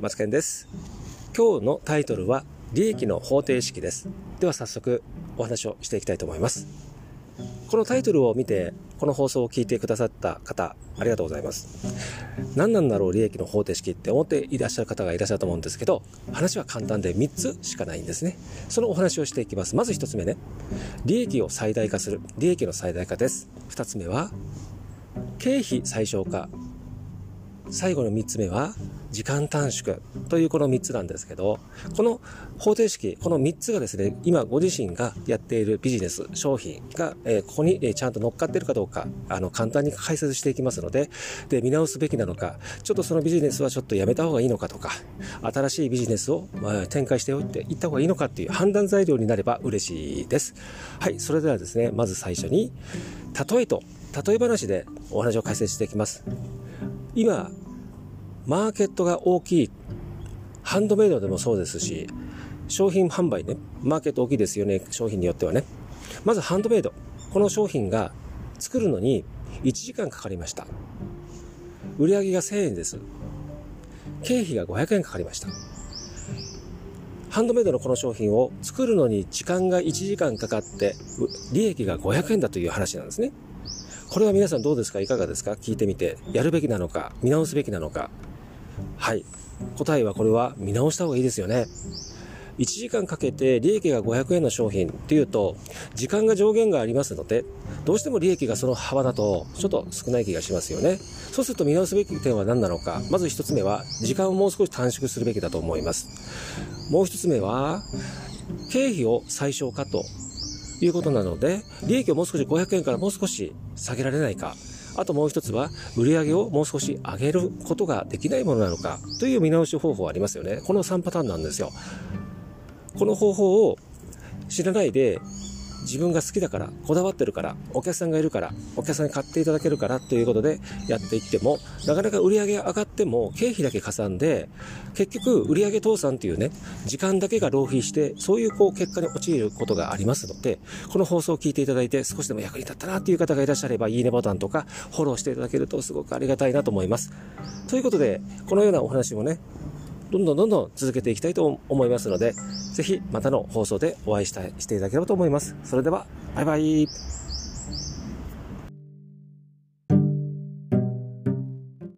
マツケンです。今日のタイトルは、利益の方程式です。では早速お話をしていきたいと思います。このタイトルを見て、この放送を聞いてくださった方、ありがとうございます。何なんだろう利益の方程式って思っていらっしゃる方がいらっしゃると思うんですけど、話は簡単で3つしかないんですね。そのお話をしていきます。まず1つ目ね、利益を最大化する。利益の最大化です。2つ目は、経費最小化。最後の3つ目は、時間短縮というこの3つなんですけど、この方程式、この3つがですね、今ご自身がやっているビジネス、商品が、え、ここに、え、ちゃんと乗っかっているかどうか、あの、簡単に解説していきますので、で、見直すべきなのか、ちょっとそのビジネスはちょっとやめた方がいいのかとか、新しいビジネスを、まあ、展開しておいていった方がいいのかっていう判断材料になれば嬉しいです。はい、それではですね、まず最初に、例えと、例え話でお話を解説していきます。今、マーケットが大きい、ハンドメイドでもそうですし、商品販売ね、マーケット大きいですよね、商品によってはね。まずハンドメイド。この商品が作るのに1時間かかりました。売上が1000円です。経費が500円かかりました。ハンドメイドのこの商品を作るのに時間が1時間かかって、利益が500円だという話なんですね。これは皆さんどうですか？いかがですか？聞いてみて、やるべきなのか、見直すべきなのか、はい。答えはこれは見直した方がいいですよね。1時間かけて利益が500円の商品っていうと、時間が上限がありますので、どうしても利益がその幅だと、ちょっと少ない気がしますよね。そうすると見直すべき点は何なのか。まず1つ目は、時間をもう少し短縮するべきだと思います。もう1つ目は、経費を最小化ということなので、利益をもう少し500円からもう少し下げられないか。あともう一つは、売り上げをもう少し上げることができないものなのかという見直し方法ありますよね。この3パターンなんですよ。この方法を知らないで自分が好きだから、こだわってるから、お客さんがいるから、お客さんに買っていただけるからということでやっていっても、なかなか売り上げが上がっても経費だけかさんで、結局売上倒産っていうね、時間だけが浪費して、そういうこう結果に陥ることがありますので、この放送を聞いていただいて少しでも役に立ったなっていう方がいらっしゃれば、いいねボタンとかフォローしていただけるとすごくありがたいなと思います。ということで、このようなお話もね、どんどんどんどん続けていきたいと思いますので、ぜひまたの放送でお会いしたいしていただければと思います。それでは、バイバイ。